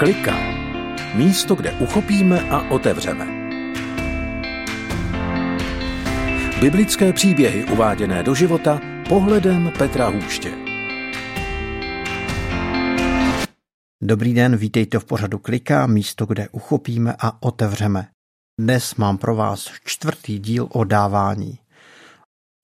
Klika. Místo, kde uchopíme a otevřeme. Biblické příběhy uváděné do života pohledem Petra Hůště. Dobrý den, vítejte v pořadu Klika, místo, kde uchopíme a otevřeme. Dnes mám pro vás čtvrtý díl o dávání.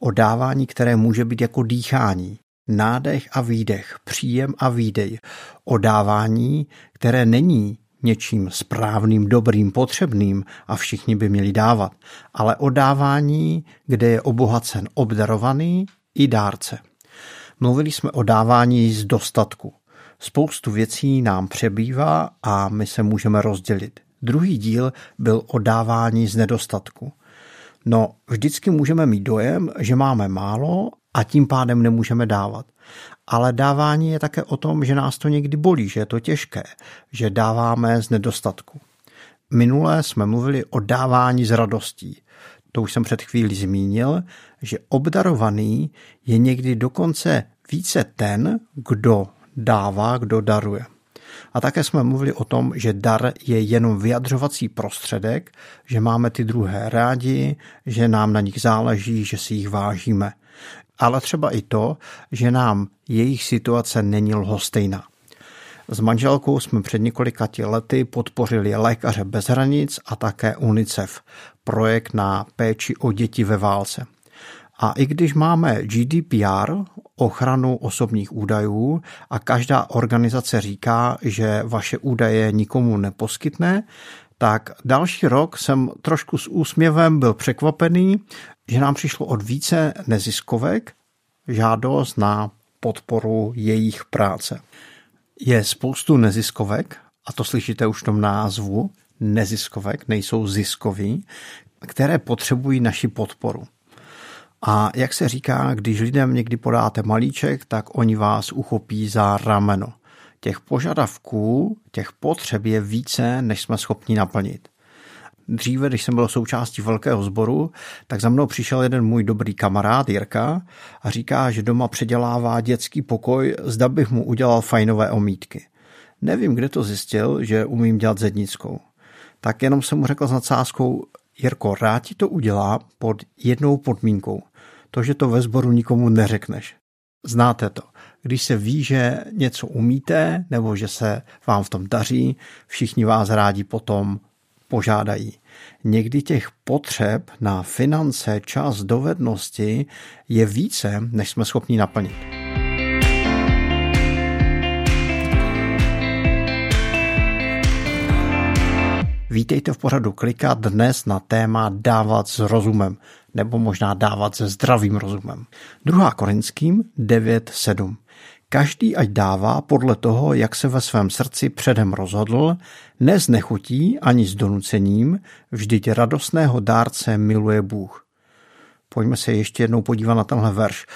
O dávání, které může být jako dýchání, nádech a výdech, příjem a výdej, o dávání, které není něčím správným, dobrým, potřebným a všichni by měli dávat, ale o dávání, kde je obohacen obdarovaný i dárce. Mluvili jsme o dávání z dostatku. Spoustu věcí nám přebývá a my se můžeme rozdělit. Druhý díl byl o dávání z nedostatku. No, vždycky můžeme mít dojem, že máme málo a tím pádem nemůžeme dávat. Ale dávání je také o tom, že nás to někdy bolí, že je to těžké, že dáváme z nedostatku. Minule jsme mluvili o dávání z radostí. To už jsem před chvílí zmínil, že obdarovaný je někdy dokonce více ten, kdo dává, kdo daruje. A také jsme mluvili o tom, že dar je jenom vyjadřovací prostředek, že máme ty druhé rádi, že nám na nich záleží, že si jich vážíme. Ale třeba i to, že nám jejich situace není lhostejná. S manželkou jsme před několika lety podpořili Lékaře bez hranic a také UNICEF, projekt na péči o děti ve válce. A i když máme GDPR, ochranu osobních údajů, a každá organizace říká, že vaše údaje nikomu neposkytne, tak další rok jsem trošku s úsměvem byl překvapený, že nám přišlo od více neziskovek žádost na podporu jejich práce. Je spoustu neziskovek, a to slyšíte už v tom názvu, neziskovek, nejsou ziskový, které potřebují naši podporu. A jak se říká, když lidem někdy podáte malíček, tak oni vás uchopí za rameno. Těch požadavků, těch potřeb je více, než jsme schopni naplnit. Dříve, když jsem byl součástí velkého sboru, tak za mnou přišel jeden můj dobrý kamarád Jirka a říká, že doma předělává dětský pokoj, zda bych mu udělal fajnové omítky. Nevím, kde to zjistil, že umím dělat zednickou. Tak jenom jsem mu řekl s nadsázkou, Jirko, rád ti to udělá pod jednou podmínkou. To, že to ve sboru nikomu neřekneš. Znáte to. Když se ví, že něco umíte, nebo že se vám v tom daří, všichni vás rádi potom požádají. Někdy těch potřeb na finance, čas, dovednosti je více, než jsme schopni naplnit. Vítejte v pořadu Klika dnes na téma dávat s rozumem, nebo možná dávat se zdravým rozumem. 2. Korinským 9.7. Každý ať dává podle toho, jak se ve svém srdci předem rozhodl, ne s nechutí ani s donucením, vždyť radostného dárce miluje Bůh. Pojďme se ještě jednou podívat na tenhle verš.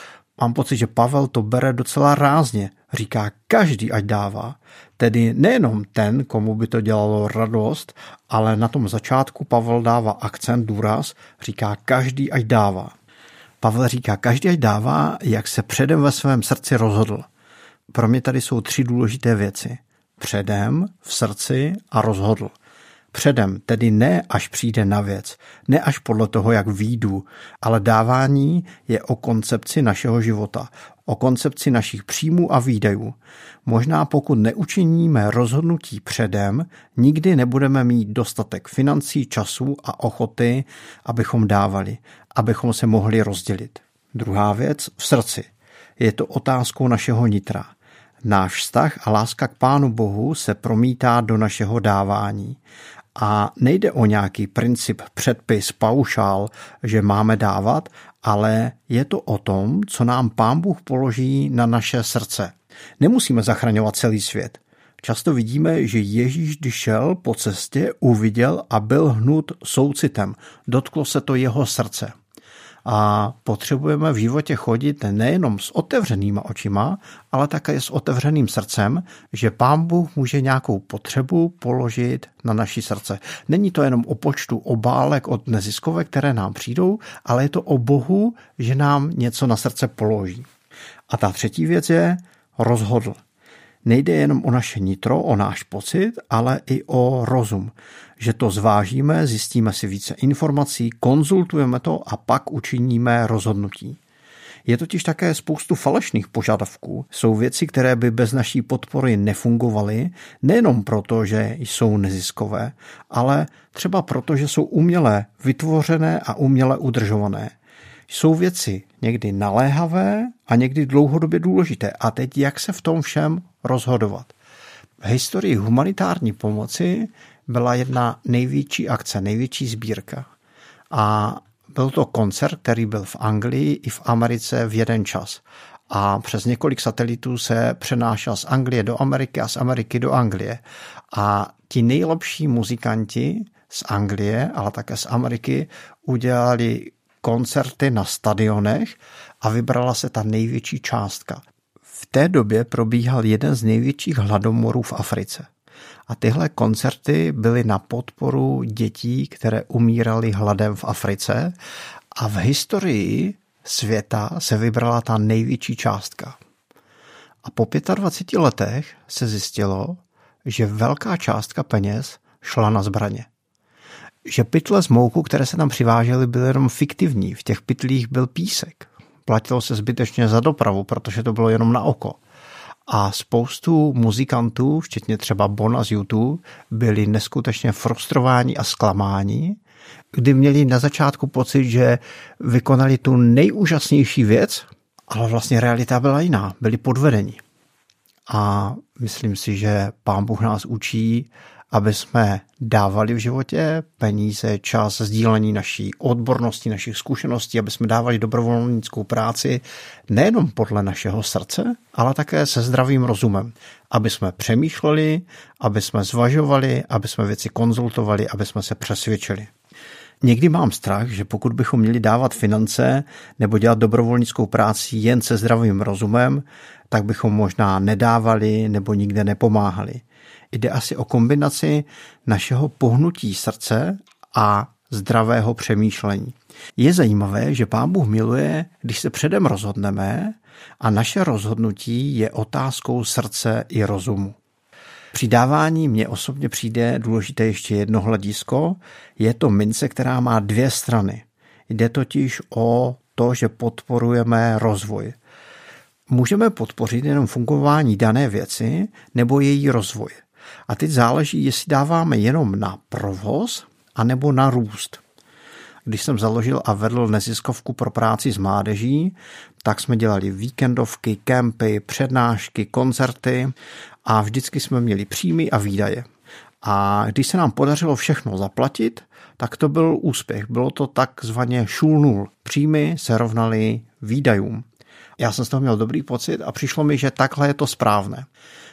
Mám pocit, že Pavel to bere docela rázně. Říká, každý ať dává. Tedy nejenom ten, komu by to dělalo radost, ale na tom začátku Pavel dává akcent, důraz, říká, každý ať dává. Pavel říká, každý ať dává, jak se předem ve svém srdci rozhodl. Pro mě tady jsou tři důležité věci. Předem, v srdci a rozhodl. Předem, tedy ne až přijde na věc, ne až podle toho, jak výjdu, ale dávání je o koncepci našeho života, o koncepci našich příjmů a výdajů. Možná pokud neučiníme rozhodnutí předem, nikdy nebudeme mít dostatek financí, času a ochoty, abychom dávali, abychom se mohli rozdělit. Druhá věc v srdci. Je to otázkou našeho nitra. Náš vztah a láska k Pánu Bohu se promítá do našeho dávání. A nejde o nějaký princip, předpis, paušál, že máme dávat, ale je to o tom, co nám Pán Bůh položí na naše srdce. Nemusíme zachraňovat celý svět. Často vidíme, že Ježíš, když šel po cestě, uviděl a byl hnut soucitem. Dotklo se to jeho srdce. A potřebujeme v životě chodit nejenom s otevřenýma očima, ale také s otevřeným srdcem, že Pán Bůh může nějakou potřebu položit na naší srdce. Není to jenom o počtu obálek od neziskovek, které nám přijdou, ale je to o Bohu, že nám něco na srdce položí. A ta třetí věc je rozhodl. Nejde jenom o naše nitro, o náš pocit, ale i o rozum. Že to zvážíme, zjistíme si více informací, konzultujeme to a pak učiníme rozhodnutí. Je totiž také spoustu falešných požadavků. Jsou věci, které by bez naší podpory nefungovaly, nejenom proto, že jsou neziskové, ale třeba proto, že jsou uměle vytvořené a uměle udržované. Jsou věci někdy naléhavé a někdy dlouhodobě důležité. A teď jak se v tom všem rozhodovat? V historii humanitární pomoci byla jedna největší akce, největší sbírka. A byl to koncert, který byl v Anglii i v Americe v jeden čas. A přes několik satelitů se přenášel z Anglie do Ameriky a z Ameriky do Anglie. A ti nejlepší muzikanti z Anglie, ale také z Ameriky, udělali koncerty na stadionech a vybrala se ta největší částka. V té době probíhal jeden z největších hladomorů v Africe. A tyhle koncerty byly na podporu dětí, které umíraly hladem v Africe a v historii světa se vybrala ta největší částka. A po 25 letech se zjistilo, že velká částka peněz šla na zbraně. Že pytle z mouku, které se tam přivážely, byly jenom fiktivní. V těch pytlích byl písek. Platilo se zbytečně za dopravu, protože to bylo jenom na oko. A spoustu muzikantů, včetně třeba Bona z YouTube, byli neskutečně frustrováni a zklamáni, kdy měli na začátku pocit, že vykonali tu nejúžasnější věc, ale vlastně realita byla jiná, byli podvedeni. A myslím si, že pán Bůh nás učí, aby jsme dávali v životě peníze, čas, sdílení naší odbornosti, našich zkušeností, aby jsme dávali dobrovolnickou práci nejenom podle našeho srdce, ale také se zdravým rozumem. Aby jsme přemýšleli, aby jsme zvažovali, aby jsme věci konzultovali, aby jsme se přesvědčili. Někdy mám strach, že pokud bychom měli dávat finance nebo dělat dobrovolnickou práci jen se zdravým rozumem, tak bychom možná nedávali nebo nikde nepomáhali. Jde asi o kombinaci našeho pohnutí srdce a zdravého přemýšlení. Je zajímavé, že Pán Bůh miluje, když se předem rozhodneme a naše rozhodnutí je otázkou srdce i rozumu. Při dávání mně osobně přijde důležité ještě jedno hledisko. Je to mince, která má dvě strany. Jde totiž o to, že podporujeme rozvoj. Můžeme podpořit jenom fungování dané věci nebo její rozvoj. A teď záleží, jestli dáváme jenom na provoz anebo na růst. Když jsem založil a vedl neziskovku pro práci s mládeží, tak jsme dělali víkendovky, kempy, přednášky, koncerty a vždycky jsme měli příjmy a výdaje. A když se nám podařilo všechno zaplatit, tak to byl úspěch. Bylo to takzvaně šul nul. Příjmy se rovnaly výdajům. Já jsem z toho měl dobrý pocit a přišlo mi, že takhle je to správné.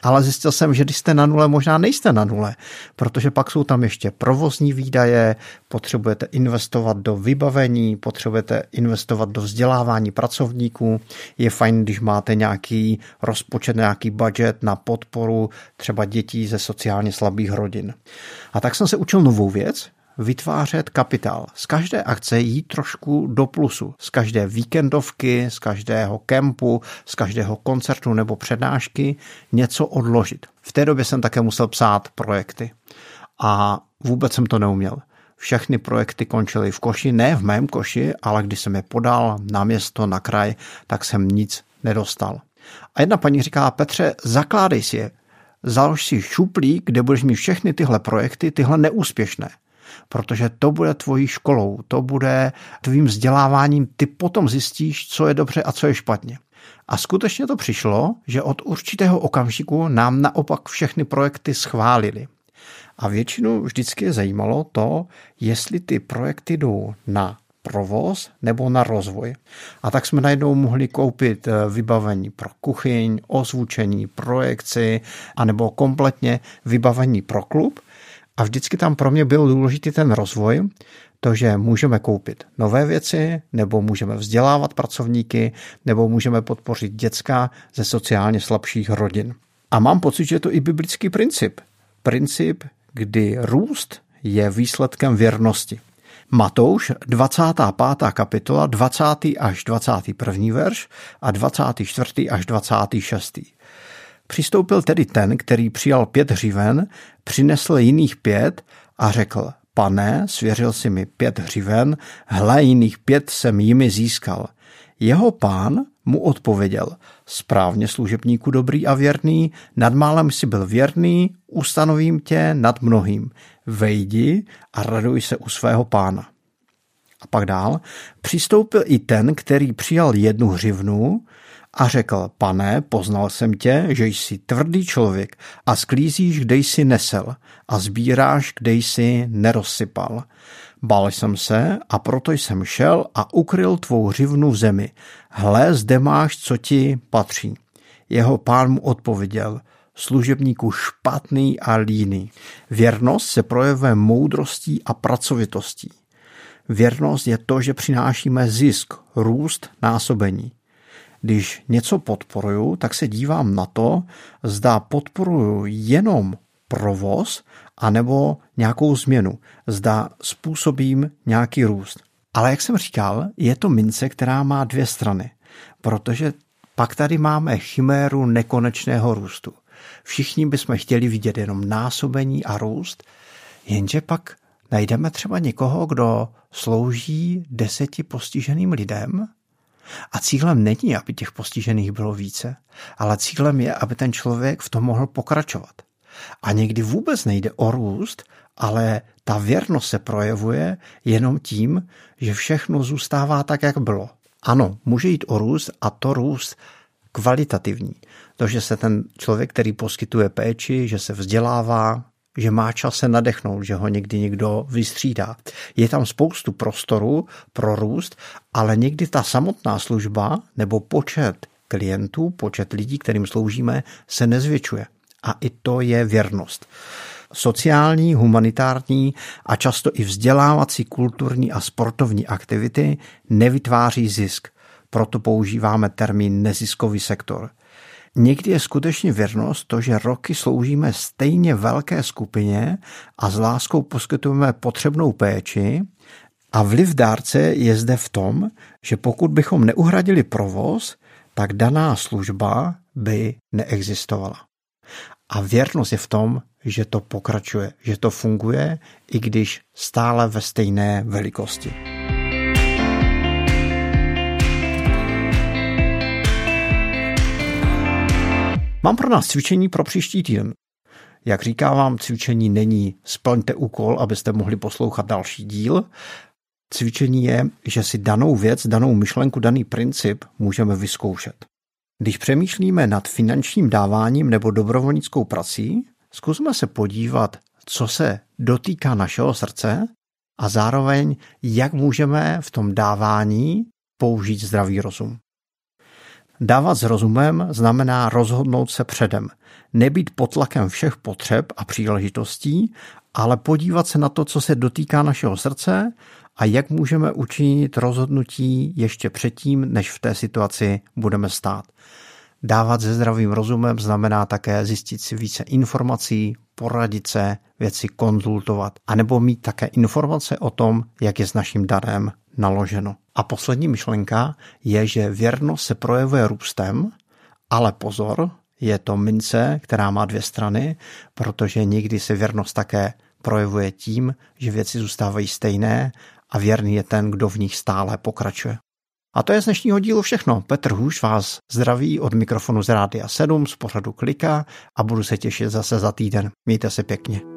Ale zjistil jsem, že když jste na nule, možná nejste na nule, protože pak jsou tam ještě provozní výdaje, potřebujete investovat do vybavení, potřebujete investovat do vzdělávání pracovníků. Je fajn, když máte nějaký rozpočet, nějaký budget na podporu třeba dětí ze sociálně slabých rodin. A tak jsem se učil novou věc, vytvářet kapitál. Z každé akce jít trošku do plusu. Z každé víkendovky, z každého kempu, z každého koncertu nebo přednášky něco odložit. V té době jsem také musel psát projekty a vůbec jsem to neuměl. Všechny projekty končily v koši, ne v mém koši, ale když jsem je podal na město, na kraj, tak jsem nic nedostal. A jedna paní říká, Petře, zakládej si je, založ si šuplík, kde budeš mít všechny tyhle projekty, tyhle neúspěšné protože to bude tvojí školou, to bude tvým vzděláváním, ty potom zjistíš, co je dobře a co je špatně. A skutečně to přišlo, že od určitého okamžiku nám naopak všechny projekty schválili. A většinu vždycky je zajímalo to, jestli ty projekty jdou na provoz nebo na rozvoj. A tak jsme najednou mohli koupit eh, vybavení pro kuchyň, ozvučení, projekci, anebo kompletně vybavení pro klub a vždycky tam pro mě byl důležitý ten rozvoj, to, že můžeme koupit nové věci, nebo můžeme vzdělávat pracovníky, nebo můžeme podpořit děcka ze sociálně slabších rodin. A mám pocit, že je to i biblický princip. Princip, kdy růst je výsledkem věrnosti. Matouš, 25. kapitola, 20. až 21. verš a 24. až 26. Přistoupil tedy ten, který přijal pět hřiven, přinesl jiných pět a řekl, pane, svěřil si mi pět hřiven, hle jiných pět jsem jimi získal. Jeho pán mu odpověděl, správně služebníku dobrý a věrný, nad málem si byl věrný, ustanovím tě nad mnohým. Vejdi a raduj se u svého pána. A pak dál, přistoupil i ten, který přijal jednu hřivnu a řekl, pane, poznal jsem tě, že jsi tvrdý člověk a sklízíš, kde jsi nesel a sbíráš, kde jsi nerozsypal. Bál jsem se a proto jsem šel a ukryl tvou hřivnu v zemi. Hle, zde máš, co ti patří. Jeho pán mu odpověděl, služebníku špatný a líný. Věrnost se projevuje moudrostí a pracovitostí. Věrnost je to, že přinášíme zisk, růst, násobení. Když něco podporuju, tak se dívám na to, zda podporuju jenom provoz anebo nějakou změnu. Zda způsobím nějaký růst. Ale jak jsem říkal, je to mince, která má dvě strany, protože pak tady máme chiméru nekonečného růstu. Všichni bychom chtěli vidět jenom násobení a růst, jenže pak najdeme třeba někoho, kdo slouží deseti postiženým lidem a cílem není, aby těch postižených bylo více, ale cílem je, aby ten člověk v tom mohl pokračovat. A někdy vůbec nejde o růst, ale ta věrnost se projevuje jenom tím, že všechno zůstává tak, jak bylo. Ano, může jít o růst a to růst kvalitativní. To, že se ten člověk, který poskytuje péči, že se vzdělává, že má čas se nadechnout, že ho někdy někdo vystřídá. Je tam spoustu prostoru pro růst, ale někdy ta samotná služba nebo počet klientů, počet lidí, kterým sloužíme, se nezvětšuje. A i to je věrnost. Sociální, humanitární a často i vzdělávací, kulturní a sportovní aktivity nevytváří zisk. Proto používáme termín neziskový sektor. Někdy je skutečně věrnost to, že roky sloužíme stejně velké skupině a s láskou poskytujeme potřebnou péči a vliv dárce je zde v tom, že pokud bychom neuhradili provoz, tak daná služba by neexistovala. A věrnost je v tom, že to pokračuje, že to funguje, i když stále ve stejné velikosti. Mám pro nás cvičení pro příští týden. Jak říkám vám, cvičení není splňte úkol, abyste mohli poslouchat další díl. Cvičení je, že si danou věc, danou myšlenku, daný princip můžeme vyzkoušet. Když přemýšlíme nad finančním dáváním nebo dobrovolnickou prací, zkusme se podívat, co se dotýká našeho srdce a zároveň, jak můžeme v tom dávání použít zdravý rozum. Dávat s rozumem znamená rozhodnout se předem, nebýt pod tlakem všech potřeb a příležitostí, ale podívat se na to, co se dotýká našeho srdce a jak můžeme učinit rozhodnutí ještě předtím, než v té situaci budeme stát. Dávat se zdravým rozumem znamená také zjistit si více informací, poradit se, věci konzultovat, anebo mít také informace o tom, jak je s naším darem naloženo. A poslední myšlenka je, že věrnost se projevuje růstem, ale pozor, je to mince, která má dvě strany, protože někdy se věrnost také projevuje tím, že věci zůstávají stejné a věrný je ten, kdo v nich stále pokračuje. A to je z dnešního dílu všechno. Petr Hůš vás zdraví od mikrofonu z Rádia 7 z pořadu Klika a budu se těšit zase za týden. Mějte se pěkně.